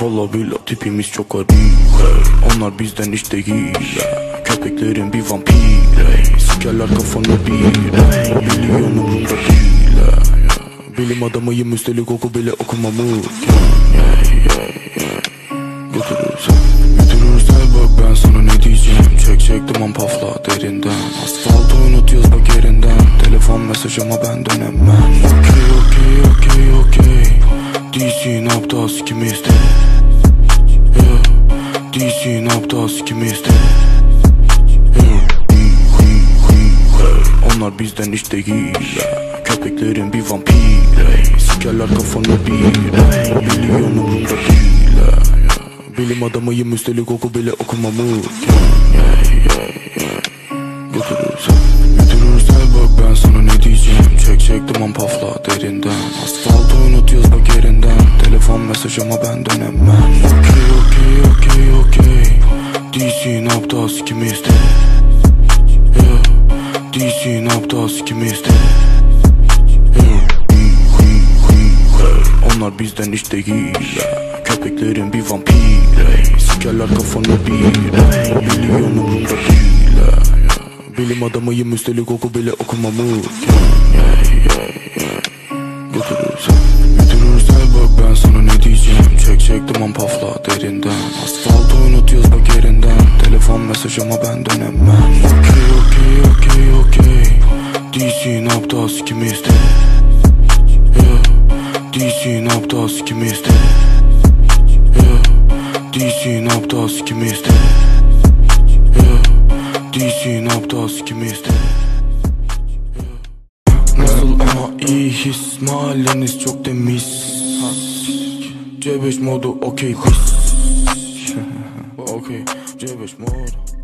Valla billah tipimiz çok garip. Onlar bizden hiç değil. Köpeklerin bir vampir. Sikerler kafanı bir. Milyon umurumda değil. Bilim adamıyım üstelik oku bile okumamı hey, hey, hey. Götürürse Götürürse bak ben sana ne diyeceğim Çek çek duman pafla derinden Asfaltı unutuyoruz bak yerinden Telefon mesajıma ben dönemem DC ne yaptı sikimizde yeah. DC ne yaptı. Onlar bizden hiç değil. Köpeklerin bir vampir. Sikerler kafanı bir. Milyon umurumda değil yeah. Bilim adamıyım üstelik oku bile okumamı Telefon mesajıma ben dönemem Okey okey okey okey DC ne yaptı sikimizde yeah. DC ne yaptı sikimizde yeah. Onlar bizden hiç değil. Köpeklerin bir vampir hey. Sikerler kafanı bir. Milyon umurumda değil. Bilim adamıyım üstelik oku bile okumamı yeah, sana ne diyeceğim? Çek çek duman pafla derinden. Asfaltı unutuyoruz bak yerinden. Telefon mesajıma ben dönemem. Okey okey okey okey. DC ne yaptı sikimizde yeah. DC ne yaptı sikimizde yeah. DC ne yaptı sikimizde yeah. DC ne yaptı sikimizde Nasıl ama iyi his Mahalleniz çok temiz Dziewięć modu, okej, okay, Okej, okay, dziewięć modu